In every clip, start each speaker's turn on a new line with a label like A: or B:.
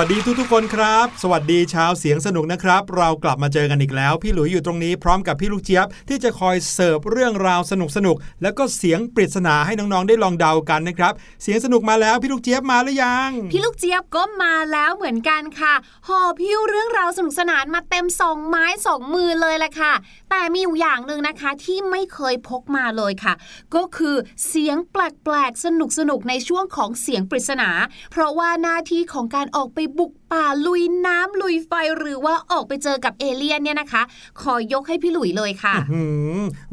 A: วัสดีทุกๆคนครับ สวัสดีชาวเสียงสนุกนะครับ เรากลับมาเจอกันอีกแล้ว พี่หลุยอยู่ตรงนี้พร้อมกับพี่ลูกเจี๊ยบ ที่จะคอยเสิร์ฟเรื่องราวสนุกๆแล้วก็เสียงปริศนาให้น้องๆได้ลองเดากันนะครับ เสียงสนุกมาแล้วพี่ลูกเจี๊ยบมาหรือยัง
B: พี่ลูกเจี๊ยบก็มาแล้วเหมือนกันค่ะห่อพิ้วเรื่องราวสนุกสนานมาเต็มสองไม้สองมือเลยแหละค่ะ แต่มีอยู่อย่างหนึ่งนะคะที่ไม่เคยพกมาเลยค่ะ ก็คือเสียงแปลกๆสนุกๆในช่วงของเสียงปริศนา เพราะว่าหน้าที่ของการออกไปบุกป่าลุยน้ำลุยไฟหรือว่าออกไปเจอกับเอเลี่ยนเนี่ยนะคะ ขอยกให้พี่หลุยเลยค่ะ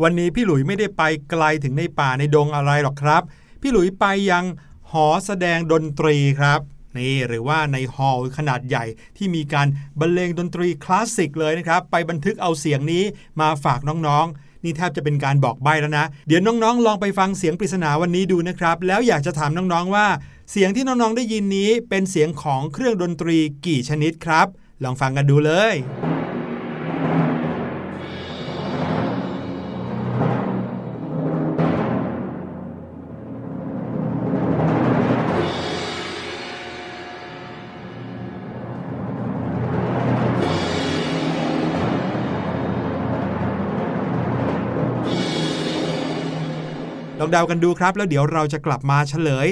A: วันนี้พี่หลุยไม่ได้ไปไกลถึงในป่าในดงอะไรหรอกครับ พี่หลุยไปยังหอแสดงดนตรีครับนี่หรือว่าในฮอลล์ขนาดใหญ่ที่มีการบรรเลงดนตรีคลาสสิกเลยนะครับ ไปบันทึกเอาเสียงนี้มาฝากน้องๆ นี่แทบจะเป็นการบอกใบ้แล้วนะ เดี๋ยวน้องๆ ลองไปฟังเสียงปริศนาวันนี้ดูนะครับ แล้วอยากจะถามน้องๆว่า เสียงที่น้องๆได้ยินนี้เป็นเสียงของเครื่องดนตรีกี่ชนิดครับ ลองฟังกันดูเลย ลองเดากันดูครับ แล้วเดี๋ยวเราจะกลับมาเฉลย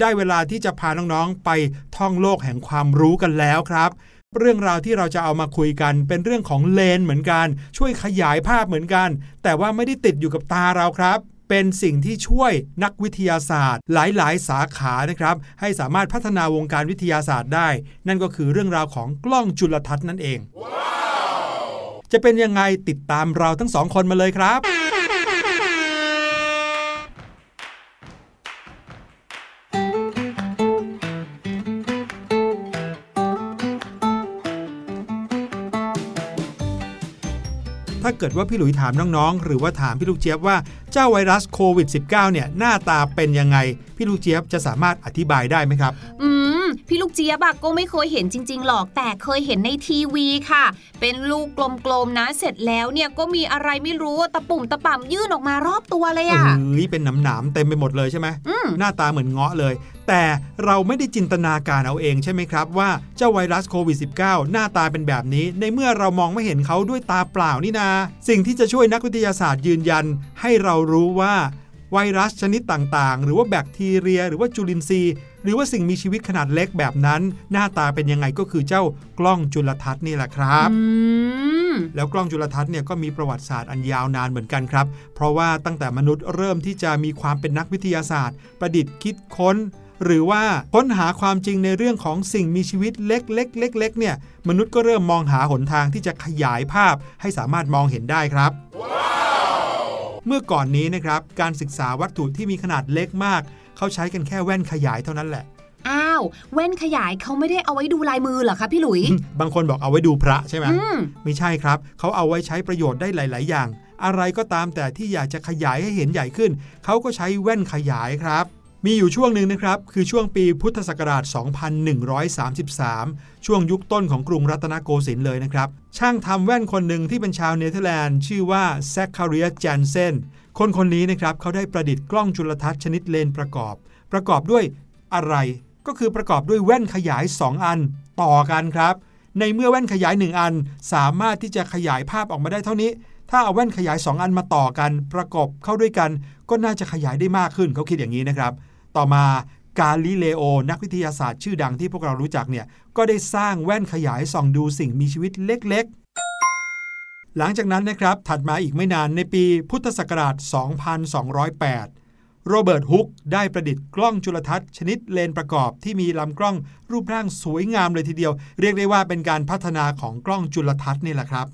A: ได้เวลาที่จะพาน้องๆไปท่องโลกแห่งความรู้กันแล้วครับ เรื่องราวที่เราจะเอามาคุยกัน เป็นเรื่องของเลนเหมือนกัน ช่วยขยายภาพเหมือนกัน แต่ว่าไม่ได้ติดอยู่กับตาเราครับเป็นสิ่งที่ช่วยนักวิทยาศาสตร์ หลาย ๆ สาขานะครับ ให้สามารถพัฒนาวงการวิทยาศาสตร์ได้ นั่นก็คือเรื่องราวของกล้องจุลทรรศน์นั่นเองจะเป็นยังไงติดตามเราทั้งสองคนมาเลยครับ ถ้าเกิดว่าพี่หลุยถามน้องๆ หรือว่าถามพี่ลูกเจี๊ยบว่าเจ้าไวรัสโควิด -19 เนี่ยหน้าตาเป็นยังไง พี่ลูกเจี๊ยบจะสามารถอธิบายได้ไหมครับ
B: อืม พี่ลูกเจี๊ยบอะก็ไม่เคยเห็นจริง ๆ หรอกแต่เคยเห็นในทีวีค่ะ เป็นลูกกลมๆนะเสร็จแล้วเนี่ยก็มีอะไรไม่รู้ตะปุ่มตะป่ำยื่นออกมารอบตัวเลยอะ
A: เอ้ยเป็นหนามๆเต็มไปหมดเลยใช่ไหม
B: อืม
A: หน้าตาเหมือนเงาะเลย แต่เราไม่ได้จินตนาการเอาเองใช่ไหมครับว่าเจ้าไวรัสโควิด -19 หน้าตาเป็นแบบนี้ ในเมื่อเรามองไม่เห็นเขาด้วยตาเปล่านี่นา สิ่งที่จะช่วยนักวิทยาศาสตร์ยืนยัน ให้เรารู้ว่าไวรัสชนิดต่างๆ หรือว่าแบคทีเรีย หรือว่าจุลินทรีย์ หรือว่าสิ่งมีชีวิตขนาดเล็กแบบนั้น หน้าตาเป็นยังไงก็คือเจ้ากล้องจุลทรรศน์นี่แหละครับ
B: อืม
A: แล้วกล้องจุลทรรศน์เนี่ยก็มีประวัติศาสตร์อันยาวนานเหมือนกันครับ เพราะว่าตั้งแต่มนุษย์เริ่มที่จะมีความเป็นนักวิทยาศาสตร์ ประดิษฐ์คิดค้น หรือว่าค้นหาความจริงในเรื่องของสิ่งมีชีวิตเล็กๆเล็กๆเนี่ยมนุษย์ก็เริ่มมองหาหนทางที่จะขยายภาพให้สามารถมองเห็นได้ครับเมื่อก่อนนี้นะครับการศึกษาวัตถุที่มีขนาดเล็กมาก เขาใช้กันแค่แว่นขยายเท่านั้นแหละ
B: อ้าวแว่นขยายเขาไม่ได้เอาไว้ดูลายมือเหรอคะพี่หลุย
A: บางคนบอกเอาไว้ดูพระใช่ไหม
B: อืม
A: ไม่ใช่ครับ เขาเอาไว้ใช้ประโยชน์ได้หลาย ๆ อย่าง อะไรก็ตามแต่ที่อยากจะขยายให้เห็นใหญ่ขึ้น เขาก็ใช้แว่นขยายครับ มีอยู่ช่วงหนึ่งนะครับ คือช่วงปีพุทธศักราช 2133 ช่วงยุคต้นของกรุงรัตนโกสินทร์เลยนะครับ ช่างทำแว่นคนหนึ่งที่เป็นชาวเนเธอร์แลนด์ ชื่อว่าแซคคาเรียแจนเซนคนคนนี้นะครับเขาได้ประดิษฐ์กล้องจุลทรรศน์ชนิดเลนส์ประกอบ ประกอบด้วยอะไร ก็คือประกอบด้วยแว่นขยาย 2 อัน ต่อกันครับ ในเมื่อแว่นขยาย 1 อัน สามารถที่จะขยายภาพออกมาได้เท่านี้ถ้าเอาแว่นขยาย 2 อันมาต่อกันประกอบเข้าด้วยกัน ก็น่าจะขยายได้มากขึ้นเขาคิดอย่างนี้นะครับ ต่อมากาลิเลโอ นักวิทยาศาสตร์ชื่อดังที่พวกเรารู้จักเนี่ย ก็ได้สร้างแว่นขยายส่องดูสิ่งมีชีวิตเล็กๆ หลังจากนั้นนะครับ ถัดมาอีกไม่นานในปีพุทธศักราช 2208 โรเบิร์ตฮุกได้ประดิษฐ์กล้องจุลทรรศน์ชนิดเลนประกอบที่มีลำกล้องรูปร่างสวยงามเลยทีเดียว เรียกได้ว่าเป็นการพัฒนาของกล้องจุลทรรศน์นี่แหละครับ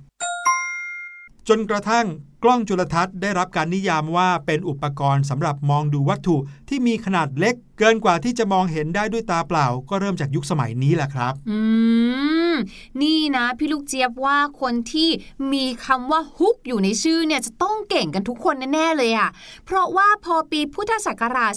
A: จนกระทั่ง กล้องจุลทรรศน์ได้รับการนิยามว่าเป็นอุปกรณ์สำหรับมองดูวัตถุที่มีขนาดเล็ก เกินกว่าที่จะมองเห็นได้ด้วยตาเปล่า ก็เริ่มจากยุคสมัยนี้แหละครับ
B: อืม นี่นะพี่ลูกเจี๊ยบว่าคนที่มีคำว่าฮุกอยู่ในชื่อเนี่ยจะต้องเก่งกันทุกคนแน่ๆเลยอะค่ะ เพราะว่าพอปีพุทธศักราช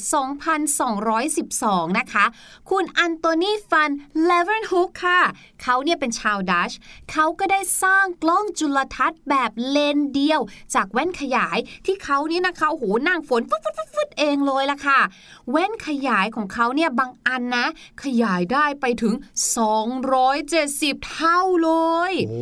B: 2212 นะคะ คุณอันโตนีฟันเลเวนฮุกค่ะ เขาเนี่ยเป็นชาวดัตช์เขาก็ได้สร้างกล้องจุลทรรศน์แบบเลนเดียวจากแว่นขยายที่เขานี่นะคะโอ้โหนั่งฝนฟึดฟึดฟึดเองเลยล่ะค่ะ แว่นขยายของเขาเนี่ยบางอันนะ ขยายได้ไปถึง 270 เท่าเลย
A: โอ้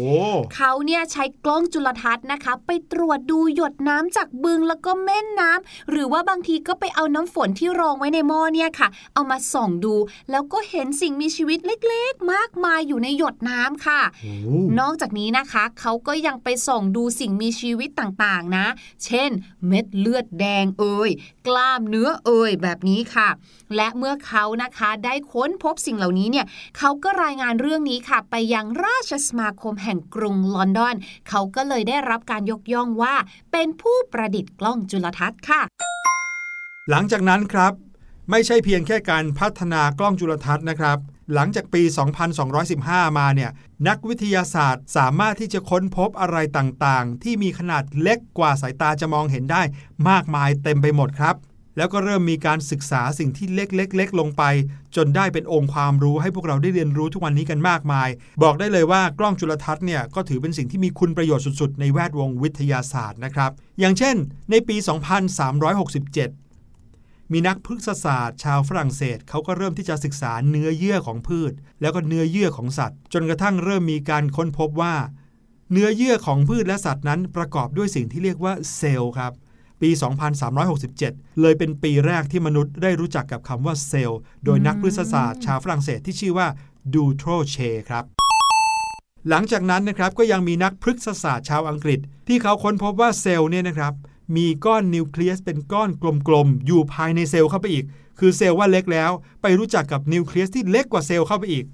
B: เขาเนี่ยใช้กล้องจุลทรรศน์นะคะ ไปตรวจดูหยดน้ำจากบึงแล้วก็แม่น้ำหรือว่าบางทีก็ไปเอาน้ำฝนที่รองไว้ในหม้อเนี่ยค่ะ เอามาส่องดู แล้วก็เห็นสิ่งมีชีวิตเล็ก ๆ มากมายอยู่ในหยดน้ำค่ะ
A: โอ้
B: นอกจากนี้นะคะ เขาก็ยังไปส่องดูสิ่งมีชีวิตต่างๆนะ เช่น เม็ดเลือดแดงเอ่ยกล้ามเนื้อเอ่ยแบบนี้ค่ะ และเมื่อเขานะคะได้ค้นพบสิ่งเหล่านี้เนี่ยเขาก็รายงานเรื่องนี้ค่ะ ไปยังราชสมาคมแห่งกรุงลอนดอน เขาก็เลยได้รับการยกย่องว่า เป็นผู้ประดิษฐ์กล้องจุลทรรศน์ค่ะ
A: หลังจากนั้นครับ ไม่ใช่เพียงแค่การพัฒนากล้องจุลทรรศน์นะครับ หลังจากปี 2215 มาเนี่ยนักวิทยาศาสตร์สามารถที่จะค้นพบอะไรต่างๆ ที่มีขนาดเล็กกว่าสายตาจะมองเห็นได้ มากมายเต็มไปหมดครับ แล้วก็เริ่มมีการศึกษาสิ่งที่เล็กๆๆลงไป จนได้เป็นองค์ความรู้ให้พวกเราได้เรียนรู้ทุกวันนี้กันมากมาย บอกได้เลยว่ากล้องจุลทรรศน์เนี่ยก็ถือเป็นสิ่งที่มีคุณประโยชน์สุดๆ ในแวดวงวิทยาศาสตร์นะครับอย่างเช่น ในปี 2367 มีนักพฤกษศาสตร์ ชาวฝรั่งเศสเขาก็เริ่มที่จะศึกษาเนื้อเยื่อของพืช แล้วก็เนื้อเยื่อของสัตว์ จนกระทั่งเริ่มมีการค้นพบว่า เนื้อเยื่อของพืชและสัตว์นั้นประกอบด้วยสิ่งที่เรียกว่าเซลล์ครับปี 2367 เลยเป็นปีแรกที่มนุษย์ได้รู้จักกับคำว่าเซลล์ โดยนักพฤกษศาสตร์ชาวฝรั่งเศสที่ชื่อว่าดูโทรเชครับ หลังจากนั้นนะครับก็ยังมีนักพฤกษศาสตร์ชาวอังกฤษ ที่เขาค้นพบว่าเซลล์เนี่ยนะครับ มีก้อนนิวเคลียสเป็นก้อนกลมๆ อยู่ภายในเซลล์เข้าไปอีก คือเซลล์ว่าเล็กแล้ว ไปรู้จักกับนิวเคลียสที่เล็กกว่าเซลล์เข้าไปอีก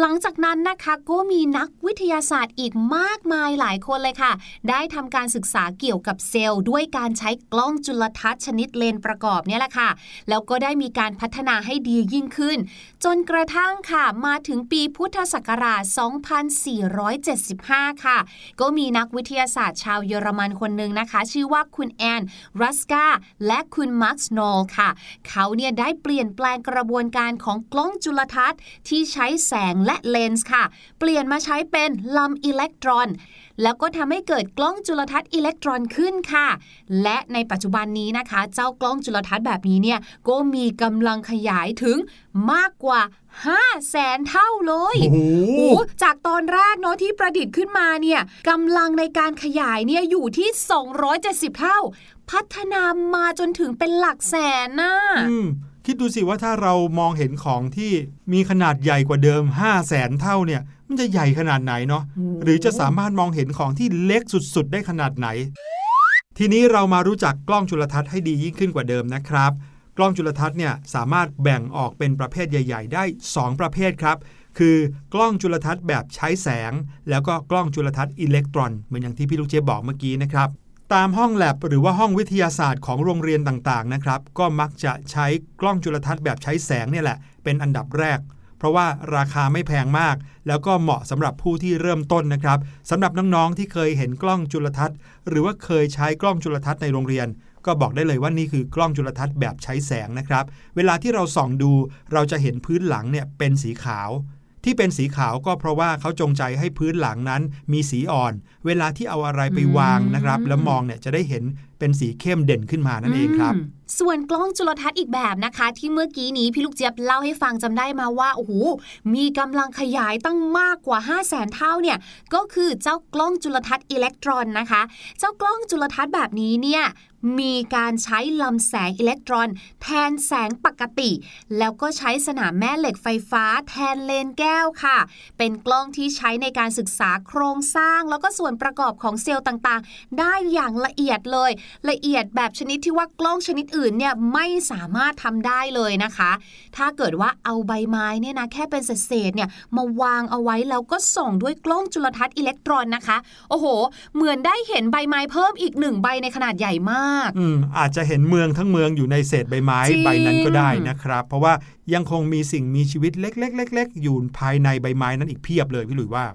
B: หลังจากนั้นนะคะก็มีนักวิทยาศาสตร์อีกมากมายหลายคนเลยค่ะ ได้ทำการศึกษาเกี่ยวกับเซลล์ ด้วยการใช้กล้องจุลทรรศน์ชนิดเลนส์ประกอบเนี่ยแหละค่ะ แล้วก็ได้มีการพัฒนาให้ดียิ่งขึ้น จนกระทั่งค่ะมาถึงปีพุทธศักราช 2475 ค่ะ ก็มีนักวิทยาศาสตร์ชาวเยอรมันคนหนึ่งนะคะ ชื่อว่าคุณแอนรัสกาและคุณมาร์คโนลค่ะ เขาเนี่ยได้เปลี่ยนแปลงกระบวนการของกล้องจุลทรรศน์ที่ใช้แสงและเลนส์ค่ะ เปลี่ยนมาใช้เป็นลำอิเล็กตรอน แล้วก็ทำให้เกิดกล้องจุลทรรศน์อิเล็กตรอนขึ้นค่ะ และในปัจจุบันนี้นะคะ เจ้ากล้องจุลทรรศน์แบบนี้เนี่ยก็มีกำลังขยายถึงมากกว่า5แสนเท่าเลย
A: โอ้โห
B: โอ้จากตอนแรกเนาะที่ประดิษฐ์ขึ้นมาเนี่ยกำลังในการขยายเนี่ยอยู่ที่ 270 เท่า พัฒนามาจนถึงเป็นหลักแสนน่ะ
A: อืม คิดดูสิว่าถ้าเรามองเห็นของที่มีขนาดใหญ่กว่าเดิม 5 0 0แสนเท่าเนี่ย มันจะใหญ่ขนาดไหนเนาะ
B: โอ้
A: หรือจะสามารถมองเห็นของที่เล็กสุดๆ ได้ขนาดไหน ทีนี้เรามารู้จักกล้องจุลทรรศน์ให้ดียิ่งขึ้นกว่าเดิมนะครับ กล้องจุลทรรศน์เนี่ยสามารถแบ่งออกเป็นประเภทใหญ่ ๆ ได้ 2 ประเภทครับ คือกล้องจุลทรรศน์แบบใช้แสง แล้วก็กล้องจุลทรรศน์อิเล็กตรอน เหมือนอย่างที่พี่ลูกเจี๊ยบบอกเมื่อกี้นะครับ ตามห้องแลบหรือว่าห้องวิทยาศาสตร์ของโรงเรียนต่างๆนะครับ ก็มักจะใช้กล้องจุลทรรศน์แบบใช้แสงเนี่ยแหละ เป็นอันดับแรก เพราะว่าราคาไม่แพงมาก แล้วก็เหมาะสำหรับผู้ที่เริ่มต้นนะครับสำหรับน้องๆที่เคยเห็นกล้องจุลทรรศน์ หรือว่าเคยใช้กล้องจุลทรรศน์ในโรงเรียน ก็บอกได้เลยว่านี่คือกล้องจุลทรรศน์แบบใช้แสงนะครับ เวลาที่เราส่องดูเราจะเห็นพื้นหลังเนี่ยเป็นสีขาว ที่เป็นสีขาวก็เพราะว่าเขาจงใจให้พื้นหลังนั้นมีสีอ่อน เวลาที่เอาอะไรไปวางนะครับ แล้วมองเนี่ยจะได้เห็นเป็นสีเข้มเด่นขึ้นมานั่นเองครับ
B: ส่วนกล้องจุลทรรศน์อีกแบบนะคะ ที่เมื่อกี้นี้พี่ลูกเจี๊ยบเล่าให้ฟังจำได้มาว่าโอ้โหมีกำลังขยายตั้งมากกว่า 5 0 0แสนเท่าเนี่ยก็คือเจ้ากล้องจุลทรรศน์อิเล็กตรอนนะคะ เจ้ากล้องจุลทรรศน์แบบนี้เนี่ยมีการใช้ลำแสงอิเล็กตรอน แทนแสงปกติ แล้วก็ใช้สนามแม่เหล็กไฟฟ้าแทนเลนแก้วค่ะ เป็นกล้องที่ใช้ในการศึกษาโครงสร้าง แล้วก็ส่วนประกอบของเซลล์ต่างๆ ได้อย่างละเอียดเลยละเอียดแบบชนิดที่ว่ากล้องชนิดอื่นเนี่ยไม่สามารถทำได้เลยนะคะ ถ้าเกิดว่าเอาใบไม้เนี่ยนะแค่เป็นเศษๆเนี่ยมาวางเอาไว้แล้วก็ส่องด้วยกล้องจุลทรรศน์อิเล็กตรอนนะคะ โอ้โห เหมือนได้เห็นใบไม้เพิ่มอีกหนึ่งใบในขนาดใหญ่มาก
A: อืมอาจจะเห็นเมืองทั้งเมืองอยู่ในเศษใบไม้ใบนั้นก็ได้นะครับ เพราะว่ายังคงมีสิ่งมีชีวิตเล็กๆๆๆอยู่ภายในใบไม้นั้นอีกเพียบเลยพี่หลุยว่า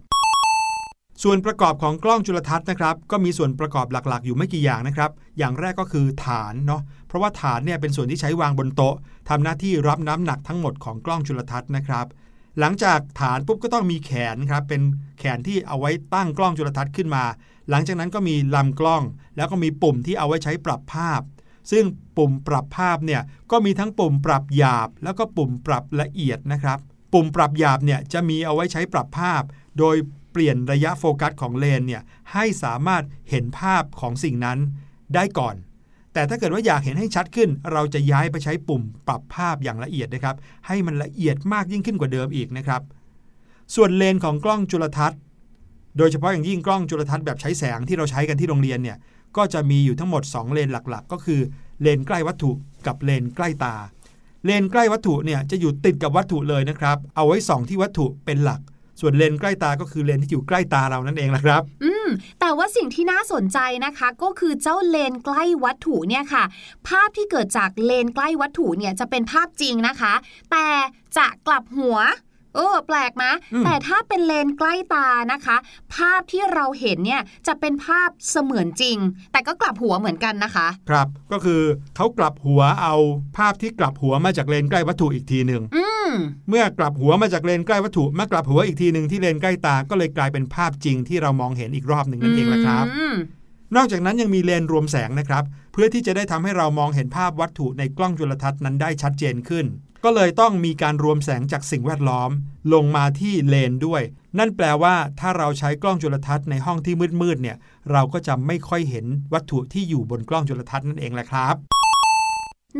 A: ส่วนประกอบของกล้องจุลทรรศน์นะครับ ก็มีส่วนประกอบหลักๆ อยู่ไม่กี่อย่างนะครับ อย่างแรกก็คือฐานเนาะเพราะว่าฐานเนี่ยเป็นส่วนที่ใช้วางบนโต๊ะทำหน้าที่รับน้ำหนักทั้งหมดของกล้องจุลทรรศน์นะครับ หลังจากฐานปุ๊บก็ต้องมีแขนครับเป็นแขนที่เอาไว้ตั้งกล้องจุลทรรศน์ขึ้นมา หลังจากนั้นก็มีลำกล้อง แล้วก็มีปุ่มที่เอาไว้ใช้ปรับภาพ ซึ่งปุ่มปรับภาพเนี่ยก็มีทั้งปุ่มปรับหยาบ แล้วก็ปุ่มปรับละเอียดนะครับ ปุ่มปรับหยาบเนี่ยจะมีเอาไว้ใช้ปรับภาพ โดย เปลี่ยนระยะโฟกัสของเลนเนี่ยให้สามารถเห็นภาพของสิ่งนั้นได้ก่อน แต่ถ้าเกิดว่าอยากเห็นให้ชัดขึ้น เราจะย้ายไปใช้ปุ่มปรับภาพอย่างละเอียดนะครับ ให้มันละเอียดมากยิ่งขึ้นกว่าเดิมอีกนะครับ ส่วนเลนของกล้องจุลทรรศน์ โดยเฉพาะอย่างยิ่งกล้องจุลทรรศน์แบบใช้แสงที่เราใช้กันที่โรงเรียนเนี่ยก็จะมีอยู่ทั้งหมด 2 เลนหลักๆ ก็คือเลนใกล้วัตถุกับเลนใกล้ตา เลนใกล้วัตถุเนี่ยจะอยู่ติดกับวัตถุเลยนะครับ เอาไว้ส่องที่วัตถุเป็นหลัก ส่วนเลนใกล้ตาก็คือเลนที่อยู่ใกล้ตาเรานั่นเองแหละครับ
B: อืม แต่ว่าสิ่งที่น่าสนใจนะคะก็คือเจ้าเลนใกล้วัตถุเนี่ยค่ะ ภาพที่เกิดจากเลนใกล้วัตถุเนี่ยจะเป็นภาพจริงนะคะ แต่จะกลับหัวเออแปลกไหม
A: อืม
B: แต่ถ้าเป็นเลนใกล้ตานะคะ ภาพที่เราเห็นเนี่ยจะเป็นภาพเสมือนจริง แต่ก็กลับหัวเหมือนกันนะคะ
A: ครับก็คือเขากลับหัวเอาภาพที่กลับหัวมาจากเลนใกล้วัตถุอีกทีหนึ่ง
B: อืม
A: เมื่อกลับหัวมาจากเลนใกล้วัตถุมากลับหัวอีกทีหนึ่งที่เลนใกล้ตาก็เลยกลายเป็นภาพจริงที่เรามองเห็นอีกรอบหนึ่งนั่นเองแหละครับ
B: อืม
A: นอกจากนั้นยังมีเลนรวมแสงนะครับ เพื่อที่จะได้ทำให้เรามองเห็นภาพวัตถุในกล้องจุลทรรศน์นั้นได้ชัดเจนขึ้น ก็เลยต้องมีการรวมแสงจากสิ่งแวดล้อม ลงมาที่เลนด้วย นั่นแปลว่าถ้าเราใช้กล้องจุลทรรศน์ในห้องที่มืดๆเนี่ย เราก็จะไม่ค่อยเห็นวัตถุที่อยู่บนกล้องจุลทรรศน์นั่นเองแหละครับ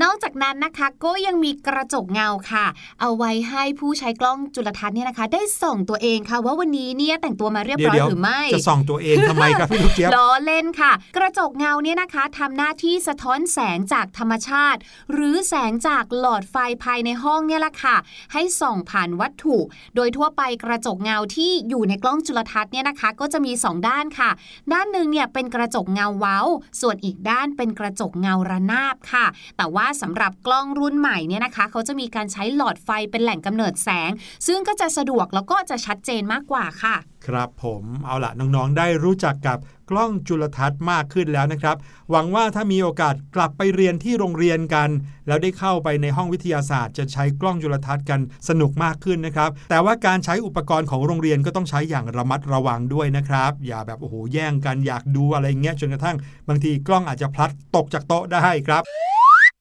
B: นอกจากนั้นนะคะก็ยังมีกระจกเงาค่ะ เอาไว้ให้ผู้ใช้กล้องจุลทรรศน์เนี่ยนะคะ ได้ส่องตัวเองค่ะ ว่าวันนี้เนี่ยแต่งตัวมาเรียบร้อย
A: เดี๋ยวๆ
B: หรือไม่
A: จะส่องตัวเองทำไมครับพี่ลูกเจี๊ยบ
B: ล้อเล่นค่ะ กระจกเงาเนี่ยนะคะทำหน้าที่สะท้อนแสงจากธรรมชาติ หรือแสงจากหลอดไฟภายในห้องเนี่ยแหละค่ะ ให้ส่องผ่านวัตถุ โดยทั่วไปกระจกเงาที่อยู่ในกล้องจุลทรรศน์เนี่ยนะคะ ก็จะมี 2 ด้านค่ะ ด้านหนึ่งเนี่ยเป็นกระจกเงาเว้า ส่วนอีกด้านเป็นกระจกเงาระนาบค่ะ แต่ว่าสำหรับกล้องรุ่นใหม่เนี่ยนะคะ เขาจะมีการใช้หลอดไฟเป็นแหล่งกำเนิดแสง ซึ่งก็จะสะดวกแล้วก็จะชัดเจนมากกว่าค่ะ
A: ครับผมเอาละน้องๆได้รู้จักกับกล้องจุลทรรศน์มากขึ้นแล้วนะครับ หวังว่าถ้ามีโอกาสกลับไปเรียนที่โรงเรียนกัน แล้วได้เข้าไปในห้องวิทยาศาสตร์ จะใช้กล้องจุลทรรศน์กันสนุกมากขึ้นนะครับ แต่ว่าการใช้อุปกรณ์ของโรงเรียนก็ต้องใช้อย่างระมัดระวังด้วยนะครับ อย่าแบบโอ้โหแย่งกันอยากดูอะไรเงี้ยจนกระทั่ง บางทีกล้องอาจจะพลัดตกจากโต๊ะได้ครับ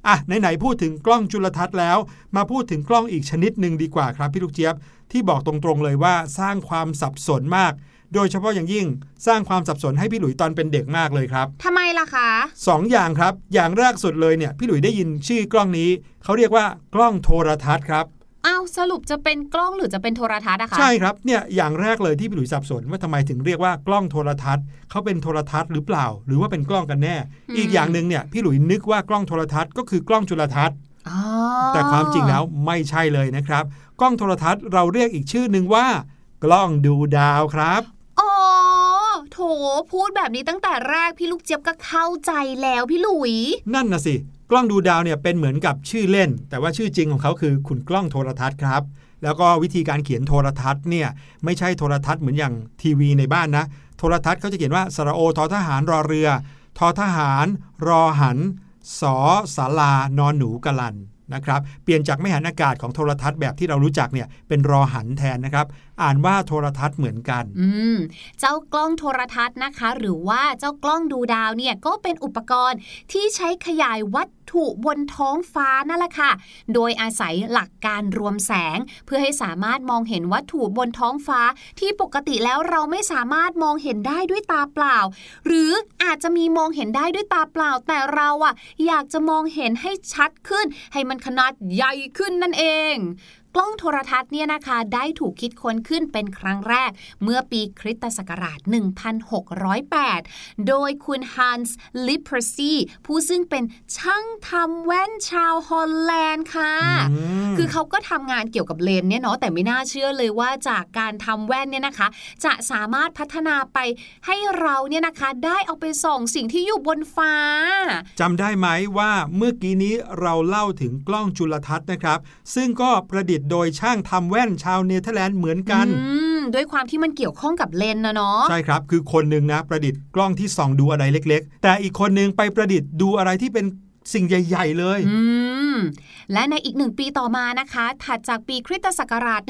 A: อะไหนๆพูดถึงกล้องจุลทรรศน์แล้ว มาพูดถึงกล้องอีกชนิดหนึ่งดีกว่าครับพี่ลูกเจี๊ยบที่บอกตรงๆเลยว่าสร้างความสับสนมาก โดยเฉพาะอย่างยิ่งสร้างความสับสนให้พี่หลุยตอนเป็นเด็กมากเลยครับ
B: ทำไมล่ะคะ
A: สองอย่างครับ อย่างแรกสุดเลยเนี่ยพี่หลุยได้ยินชื่อกล้องนี้เขาเรียกว่ากล้องโทรทัศน์ครับ
B: อ้าวสรุปจะเป็นกล้องหรือจะเป็นโทรทัศน์อะคะ
A: ใช่ครับเนี่ยอย่างแรกเลยที่พี่หลุยสับสนว่าทำไมถึงเรียกว่ากล้องโทรทัศน์เขาเป็นโทรทัศน์หรือเปล่า หรือว่าเป็นกล้องกันแน่ อีกอย่างหนึ่งเนี่ยพี่หลุยนึกว่ากล้องโทรทัศน์ก็คือกล้องจุลทรรศน์
B: อ๋อ
A: แต่ความจริงแล้วไม่ใช่เลยนะครับ กล้องโทรทัศน์เราเรียกอีกชื่อหนึ่งว่า กล้องดูดาวครับ
B: อ๋อโถพูดแบบนี้ตั้งแต่แรกพี่ลูกเจี๊ยบก็เข้าใจแล้วพี่หลุย
A: นั่นนะสิ กล้องดูดาวเนี่ยเป็นเหมือนกับชื่อเล่น แต่ว่าชื่อจริงของเขาคือขุนกล้องโทรทัศน์ครับ แล้วก็วิธีการเขียนโทรทัศน์เนี่ยไม่ใช่โทรทัศน์เหมือนอย่างทีวีในบ้านนะ โทรทัศน์เขาจะเขียนว่าสระโอทอทหารรอเรือทอทหาร รอหันสอสาลานอนหนูกะลันนะครับเปลี่ยนจากไม่หันอากาศของโทรทัศน์แบบที่เรารู้จักเนี่ยเป็นรอหันแทนนะครับ อ่านว่าโทรทัศน์เหมือนกัน
B: อืมเจ้ากล้องโทรทัศน์นะคะ หรือว่าเจ้ากล้องดูดาวเนี่ยก็เป็นอุปกรณ์ที่ใช้ขยายวัต ถุบนท้องฟ้านั่นแหละค่ะ โดยอาศัยหลักการรวมแสง เพื่อให้สามารถมองเห็นวัตถุบนท้องฟ้า ที่ปกติแล้วเราไม่สามารถมองเห็นได้ด้วยตาเปล่า หรืออาจจะมีมองเห็นได้ด้วยตาเปล่า แต่เราอะอยากจะมองเห็นให้ชัดขึ้น ให้มันขนาดใหญ่ขึ้นนั่นเอง กล้องโทรทรรศน์เนี่ยนะคะได้ถูกคิดค้นขึ้นเป็นครั้งแรก เมื่อปีคริสตศักราช 1608 โดยคุณฮันส์ลิปเปอร์ชีผู้ซึ่งเป็นช่างทำแว่นชาวฮอลแลนด์ค่ะ
A: อืม
B: คือเขาก็ทำงานเกี่ยวกับเลนส์เนี่ยเนาะแต่ไม่น่าเชื่อเลยว่าจากการทำแว่นเนี่ยนะคะ จะสามารถพัฒนาไปให้เราเนี่ยนะคะได้เอาไปส่องสิ่งที่อยู่บนฟ้า
A: จำได้ไหมว่าเมื่อกี้นี้เราเล่าถึงกล้องจุลทรรศน์นะครับ ซึ่งก็ประดิษฐ์โดยช่างทำแว่นชาวเนเธอร์แลนด์เหมือนกัน
B: อืมด้วยความที่มันเกี่ยวข้องกับเลนส์นะเนาะ
A: ใช่ครับ คือคนหนึ่งนะ ประดิษฐ์กล้องที่ส่องดูอะไรเล็ก ๆ แต่อีกคนหนึ่งไปประดิษฐ์ดูอะไรที่เป็น สิ่งใหญ่ ๆ เลย
B: อืมและในอีกหนึ่งปีต่อมานะคะ ถัดจากปีคริสตศักราช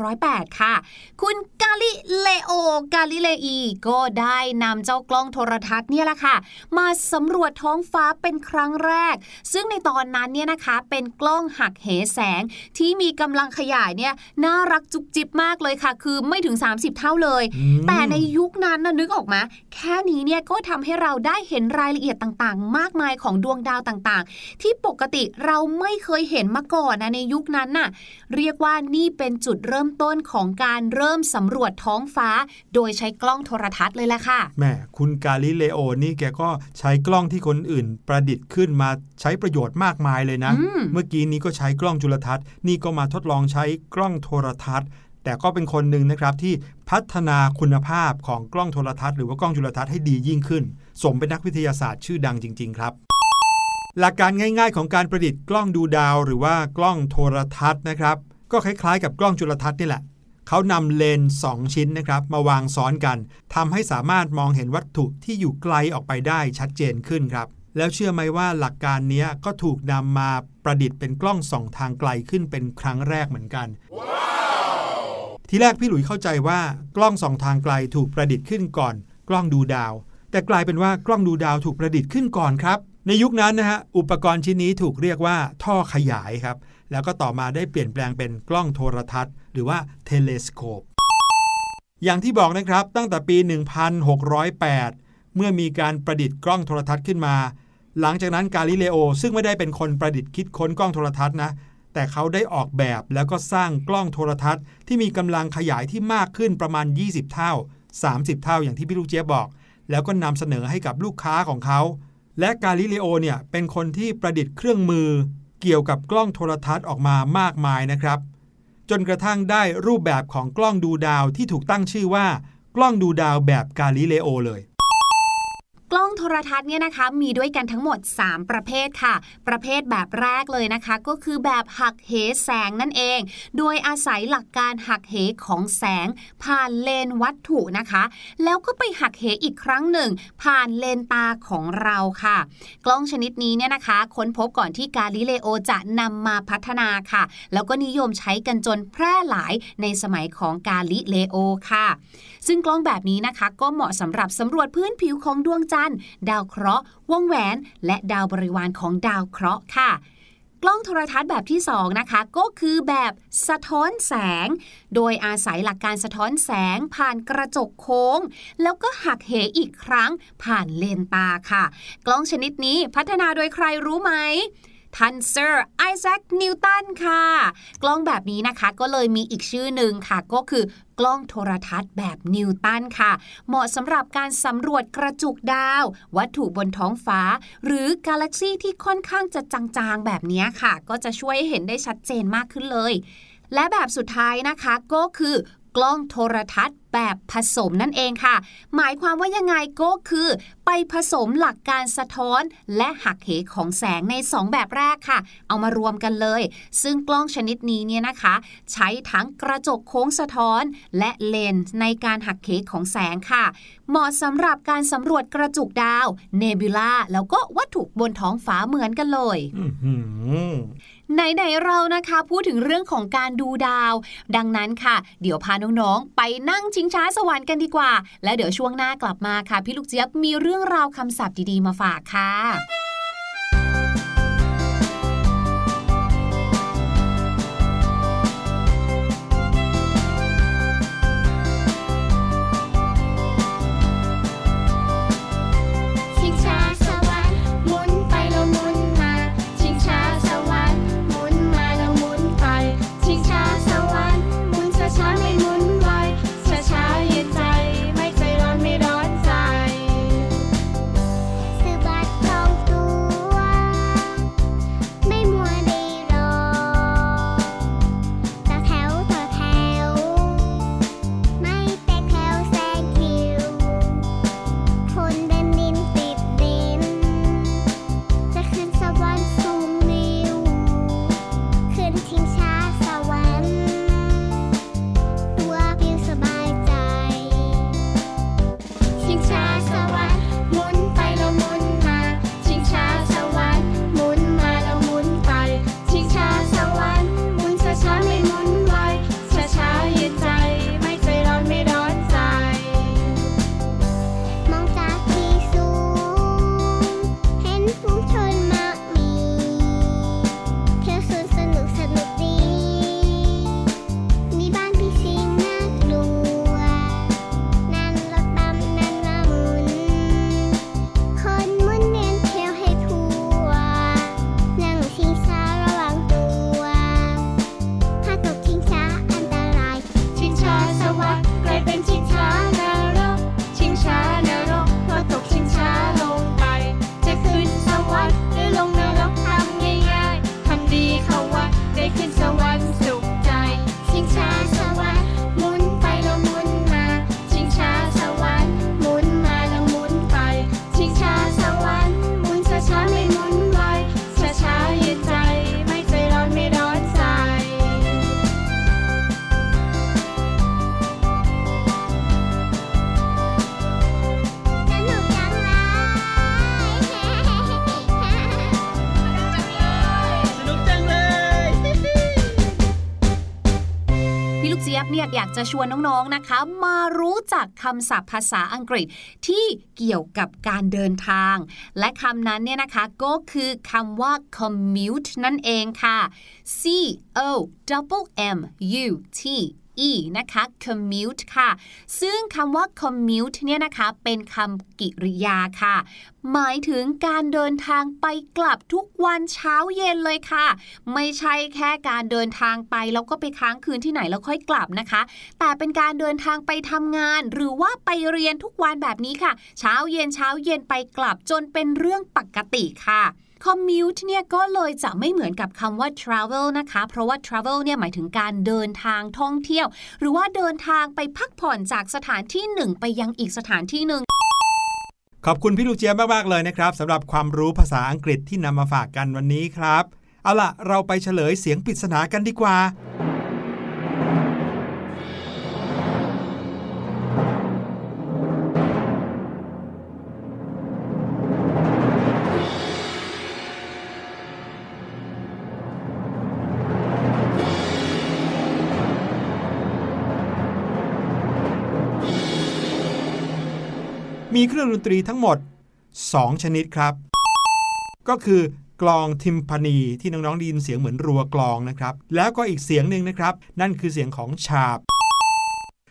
B: 1608 ค่ะ คุณกาลิเลโอกาลิเลอีก็ได้นำเจ้ากล้องโทรทัศน์เนี่ยแหละค่ะ มาสำรวจท้องฟ้าเป็นครั้งแรก ซึ่งในตอนนั้นเนี่ยนะคะเป็นกล้องหักเหแสงที่มีกำลังขยายเนี่ยน่ารักจุบจิบมากเลยค่ะ คือไม่ถึง 30 เท่าเลย
A: อืม
B: แต่ในยุคนั้นนะนึกออกมาแค่นี้เนี่ยก็ทำให้เราได้เห็นรายละเอียดต่างๆ มากมายของดวงดาวต่างๆ ที่ปกติเราไม่เคยเห็นมาก่อนนะในยุคนั้นน่ะเรียกว่านี่เป็นจุดเริ่มต้นของการเริ่มสำรวจท้องฟ้า โดยใช้กล้องโทรทัศน์เลยแหละค่ะ
A: แหมคุณกาลิเลโอนี่แกก็ใช้กล้องที่คนอื่นประดิษฐ์ขึ้นมาใช้ประโยชน์มากมายเลยนะ
B: อืม
A: เมื่อกี้นี้ก็ใช้กล้องจุลทรรศน์นี่ก็มาทดลองใช้กล้องโทรทัศน์แต่ก็เป็นคนหนึ่งนะครับที่พัฒนาคุณภาพของกล้องโทรทัศน์หรือว่ากล้องจุลทรรศน์ให้ดียิ่งขึ้น สมเป็นนักวิทยาศาสตร์ชื่อดังจริง ๆ ครับ หลักการง่ายๆ ของการประดิษฐ์กล้องดูดาวหรือว่ากล้องโทรทัศน์นะครับ ก็คล้ายๆ กับกล้องจุลทรรศน์นี่แหละเขานำเลนส์สองชิ้นนะครับมาวางซ้อนกันทำให้สามารถมองเห็นวัตถุที่อยู่ไกลออกไปได้ชัดเจนขึ้นครับ แล้วเชื่อไหมว่าหลักการนี้ก็ถูกนำมาประดิษฐ์เป็นกล้องส่องทางไกลขึ้นเป็นครั้งแรกเหมือนกันทีแรกพี่หลุยเข้าใจว่ากล้องส่องทางไกลถูกประดิษฐ์ขึ้นก่อน กล้องดูดาว แต่กลายเป็นว่ากล้องดูดาวถูกประดิษฐ์ขึ้นก่อนครับ ในยุคนั้นนะฮะอุปกรณ์ชิ้นนี้ถูกเรียกว่าท่อขยายครับ แล้วก็ต่อมาได้เปลี่ยนแปลงเป็นกล้องโทรทัศน์ หรือว่าเทเลสโคปอย่างที่บอกนะครับตั้งแต่ปี 1608 เมื่อมีการประดิษฐ์กล้องโทรทัศน์ขึ้นมา หลังจากนั้นกาลิเลโอ ซึ่งไม่ได้เป็นคนประดิษฐ์คิดค้นกล้องโทรทัศน์นะแต่เขาได้ออกแบบแล้วก็สร้างกล้องโทรทัศน์ ที่มีกำลังขยายที่มากขึ้นประมาณ 20 เท่า 30 เท่าอย่างที่พี่ลูกเจี๊ยบบอก แล้วก็นำเสนอให้กับลูกค้าของเขา และกาลิเลโอเนี่ยเป็นคนที่ประดิษฐ์เครื่องมือเกี่ยวกับกล้องโทรทัศน์ออกมามากมายนะครับ จนกระทั่งได้รูปแบบของกล้องดูดาวที่ถูกตั้งชื่อว่า กล้องดูดาวแบบกาลิเลโอเลย
B: กล้องโทรทัศน์เนี่ยนะคะมีด้วยกันทั้งหมด 3 ประเภทค่ะ ประเภทแบบแรกเลยนะคะ ก็คือแบบหักเหแสงนั่นเอง โดยอาศัยหลักการหักเหของแสง ผ่านเลนวัตถุนะคะ แล้วก็ไปหักเหอีกครั้งหนึ่ง ผ่านเลนตาของเราค่ะ กล้องชนิดนี้เนี่ยนะคะ ค้นพบก่อนที่กาลิเลโอจะนำมาพัฒนาค่ะ แล้วก็นิยมใช้กันจนแพร่หลายในสมัยของกาลิเลโอค่ะ ซึ่งกล้องแบบนี้นะคะ ก็เหมาะสำหรับสำรวจพื้นผิวของดวงจันทร์ ดาวเคราะห์ วงแหวน และดาวบริวารของดาวเคราะห์ค่ะกล้องโทรทัศน์แบบที่ 2 นะคะ ก็คือแบบสะท้อนแสง โดยอาศัยหลักการสะท้อนแสงผ่านกระจกโค้ง แล้วก็หักเหอีกครั้งผ่านเลนตาค่ะ กล้องชนิดนี้พัฒนาโดยใครรู้ไหม ท่านเซอร์ไอแซคนิวตันค่ะ กล้องแบบนี้นะคะก็เลยมีอีกชื่อหนึ่งค่ะ ก็คือกล้องโทรทัศน์แบบนิวตันค่ะ เหมาะสำหรับการสำรวจกระจุกดาว วัตถุบนท้องฟ้า หรือกาแล็กซีที่ค่อนข้างจะจางๆ แบบนี้ค่ะ ก็จะช่วยให้เห็นได้ชัดเจนมากขึ้นเลยและแบบสุดท้ายนะคะก็คือ กล้องโทรทัศน์แบบผสมนั่นเองค่ะ หมายความว่ายังไงก็คือ ไปผสมหลักการสะท้อนและหักเหของแสงใน 2 แบบแรกค่ะ เอามารวมกันเลย ซึ่งกล้องชนิดนี้เนี่ยนะคะ ใช้ทั้งกระจกโค้งสะท้อน และเลนส์ในการหักเหของแสงค่ะ เหมาะสำหรับการสำรวจกระจุกดาว เนบิลาแล้วก็วัตถุบนท้องฟ้าเหมือนกันเลย ไหนๆเรานะคะพูดถึงเรื่องของการดูดาว ดังนั้นค่ะ เดี๋ยวพาน้องๆไปนั่งชิงช้าสวรรค์กันดีกว่า และเดี๋ยวช่วงหน้ากลับมาค่ะ พี่ลูกเจี๊ยบมีเรื่องราวคำศัพท์ดีๆมาฝากค่ะ
C: จะชวนน้อง
B: ๆนะคะ มารู้จักคำศัพท์ภาษาอังกฤษที่เกี่ยวกับการเดินทาง และคำนั้นเนี่ยนะคะก็คือคำว่า commute นั่นเองค่ะ C O M M U T E นะคะ commute ค่ะ ซึ่งคำว่า commute เนี่ยนะคะ เป็นคำกิริยาค่ะ หมายถึงการเดินทางไปกลับทุกวันเช้าเย็นเลยค่ะ ไม่ใช่แค่การเดินทางไป แล้วก็ไปค้างคืนที่ไหนแล้วค่อยกลับนะคะ แต่เป็นการเดินทางไปทำงานหรือว่าไปเรียนทุกวันแบบนี้ค่ะ เช้าเย็นเช้าเย็นไปกลับจนเป็นเรื่องปกติค่ะ commute เนี่ยก็เลยจะไม่เหมือนกับคำว่า travel นะคะ เพราะว่า travel เนี่ยหมายถึงการเดินทางท่องเที่ยว หรือว่าเดินทางไปพักผ่อนจากสถานที่หนึ่งไปยังอีกสถานที่หนึ่ง
A: ขอบคุณพี่ลูกเจี๊ยบมาก ๆ เลยนะครับสำหรับความรู้ภาษาอังกฤษที่นำมาฝากกันวันนี้ครับ เอาล่ะ เราไปเฉลยเสียงปริศนากันดีกว่า มีเครื่องดนตรีทั้งหมด 2 ชนิดครับ ก็คือกลองทิมพานีที่น้องๆได้ยินเสียงเหมือนรัวกลองนะครับ แล้วก็อีกเสียงหนึ่งนะครับ นั่นคือเสียงของฉาบ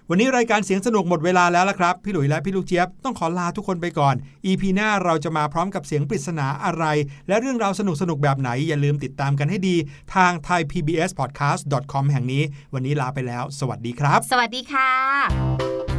A: วันนี้รายการเสียงสนุกหมดเวลาแล้วละครับ พี่หลุยและพี่ลูกเจี๊ยบต้องขอลาทุกคนไปก่อน EP หน้าเราจะมาพร้อมกับเสียงปริศนาอะไร และเรื่องราวสนุกๆแบบไหน อย่าลืมติดตามกันให้ดี ทาง thaipbspodcast.com แห่งนี้ วันนี้ลาไปแล้ว สวัสดีครับ
B: สวัสดีค่ะ